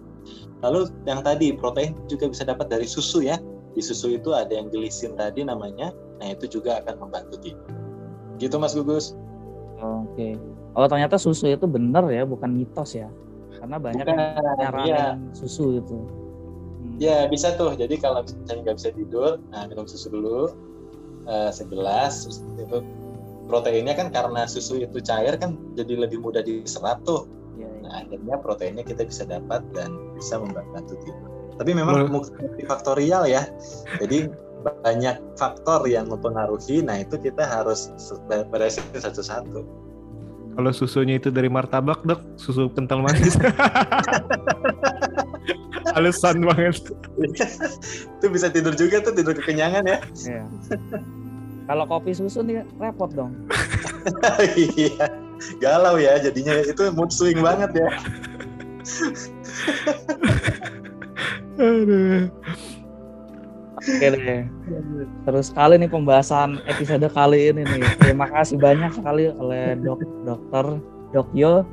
Speaker 4: Lalu yang tadi protein juga bisa dapat dari susu ya. Di susu itu ada yang gelisin tadi namanya nah itu juga akan membantu tidur. Gitu mas gugus.
Speaker 3: Oke. Okay. oh ternyata susu itu benar ya bukan mitos ya. Karena banyak Bukan, yang iya. susu itu
Speaker 4: Ya bisa tuh. Jadi kalau misalnya nggak bisa tidur, nah minum susu dulu uh, segelas. Terus itu proteinnya kan karena susu itu cair kan jadi lebih mudah diserap tuh. Ya, ya. Nah akhirnya proteinnya kita bisa dapat dan bisa membantu tidur. Tapi memang multifaktorial ya. Jadi banyak faktor yang mempengaruhi. Nah itu kita harus beresin satu-satu.
Speaker 2: Kalau susunya itu dari martabak dok, susu kental manis. *laughs* Alasan banget. *laughs*
Speaker 4: itu bisa tidur juga tuh tidur kekenyangan ya.
Speaker 3: Iya. Kalau kopi susu nih repot dong. *laughs*
Speaker 4: iya. Galau ya jadinya itu mood swing banget ya.
Speaker 3: Aduh. Oke deh. Terus kali nih pembahasan episode kali ini nih. Terima kasih banyak sekali oleh dok dokter Dokyo.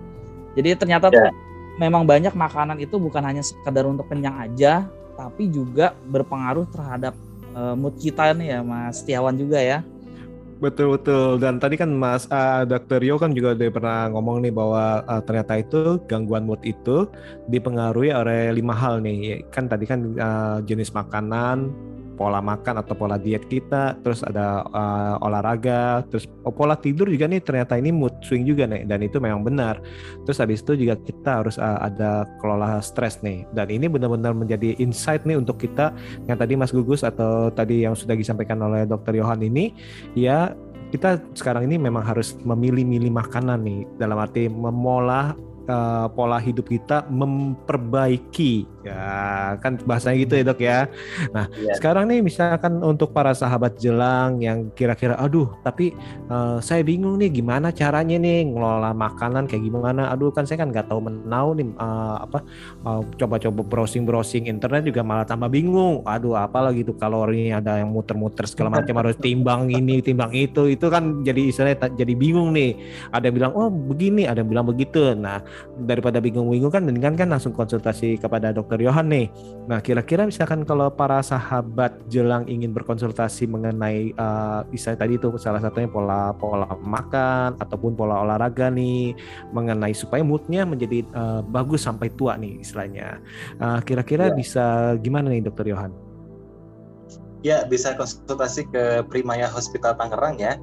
Speaker 3: Jadi ternyata yeah. tuh memang banyak makanan itu bukan hanya sekedar untuk kenyang aja, tapi juga berpengaruh terhadap uh, mood kita nih ya Mas Setiawan juga ya.
Speaker 2: Betul betul dan tadi kan Mas uh, Dokter Yo kan juga udah pernah ngomong nih bahwa uh, ternyata itu gangguan mood itu dipengaruhi oleh lima hal nih kan tadi kan uh, jenis makanan pola makan atau pola diet kita, terus ada uh, olahraga, terus oh, pola tidur juga nih ternyata ini mood swing juga nih dan itu memang benar. Terus habis itu juga kita harus uh, ada kelola stres nih dan ini benar-benar menjadi insight nih untuk kita yang tadi Mas Gugus atau tadi yang sudah disampaikan oleh Dokter Yohan ini ya kita sekarang ini memang harus memilih-milih makanan nih dalam arti memolah uh, pola hidup kita memperbaiki. Ya kan bahasanya gitu ya dok ya. Nah ya. sekarang nih misalkan untuk para sahabat jelang yang kira-kira aduh tapi uh, saya bingung nih gimana caranya nih ngelola makanan kayak gimana. Aduh kan saya kan nggak tahu menau nih uh, apa uh, coba-coba browsing browsing internet juga malah tambah bingung. Aduh apalagi tuh kalorinya ada yang muter-muter segala macam harus timbang ini timbang itu. Itu kan jadi istilahnya jadi bingung nih. Ada yang bilang oh begini ada yang bilang begitu. Nah daripada bingung-bingung kan mendingan kan langsung konsultasi kepada dokter Yohan nih. Nah, kira-kira misalkan kalau para sahabat jelang ingin berkonsultasi mengenai uh, istilah tadi itu salah satunya pola pola makan ataupun pola olahraga nih mengenai supaya moodnya menjadi uh, bagus sampai tua nih istilahnya. Uh, kira-kira ya. bisa gimana nih dokter Yohan?
Speaker 4: Ya, bisa konsultasi ke Primaya Hospital Tangerang ya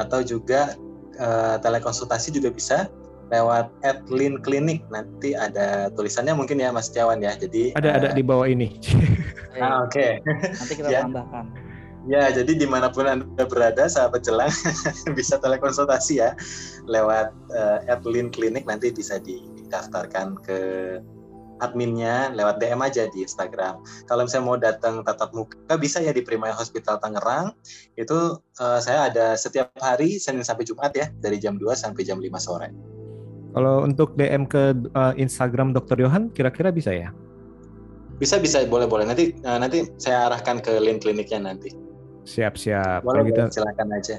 Speaker 4: atau juga uh, telekonsultasi juga bisa lewat Adlin Clinic nanti ada tulisannya mungkin ya Mas Tiawan ya. Jadi
Speaker 2: ada uh, ada di bawah ini. *laughs*
Speaker 3: ah, Oke. Okay. Nanti *laughs* kita ya. tambahkan.
Speaker 4: Ya, jadi di mana pun Anda berada, sahabat jelang, *laughs* bisa telekonsultasi ya lewat uh, Adlin Clinic nanti bisa didaftarkan ke adminnya lewat DM aja di Instagram. Kalau misalnya mau datang tatap muka bisa ya di Primaya Hospital Tangerang. Itu uh, saya ada setiap hari Senin sampai Jumat ya dari jam 2 sampai jam 5 sore.
Speaker 2: Kalau untuk DM ke uh, Instagram Dr. Johan kira-kira bisa ya?
Speaker 4: Bisa bisa boleh boleh nanti uh, nanti saya arahkan ke link kliniknya nanti.
Speaker 2: Siap siap.
Speaker 4: Boleh, Kalau gitu silakan aja.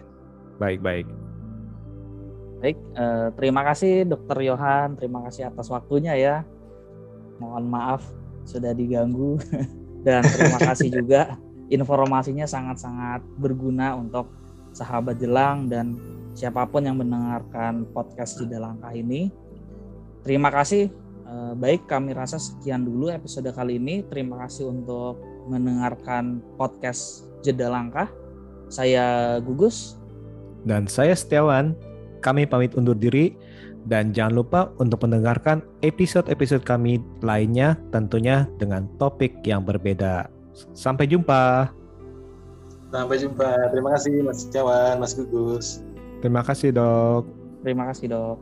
Speaker 2: Baik baik.
Speaker 3: Baik, eh, terima kasih Dokter Yohan, terima kasih atas waktunya ya. Mohon maaf sudah diganggu *laughs* dan terima kasih juga *laughs* informasinya sangat-sangat berguna untuk sahabat Jelang dan siapa pun yang mendengarkan podcast Jeda Langkah ini. Terima kasih. Eh, baik, kami rasa sekian dulu episode kali ini. Terima kasih untuk mendengarkan podcast Jeda Langkah. Saya Gugus.
Speaker 2: Dan saya Setiawan. Kami pamit undur diri. Dan jangan lupa untuk mendengarkan episode-episode kami lainnya tentunya dengan topik yang berbeda. Sampai jumpa.
Speaker 4: Sampai jumpa. Terima kasih Mas Setiawan, Mas Gugus.
Speaker 2: Terima kasih dok.
Speaker 3: Terima kasih dok.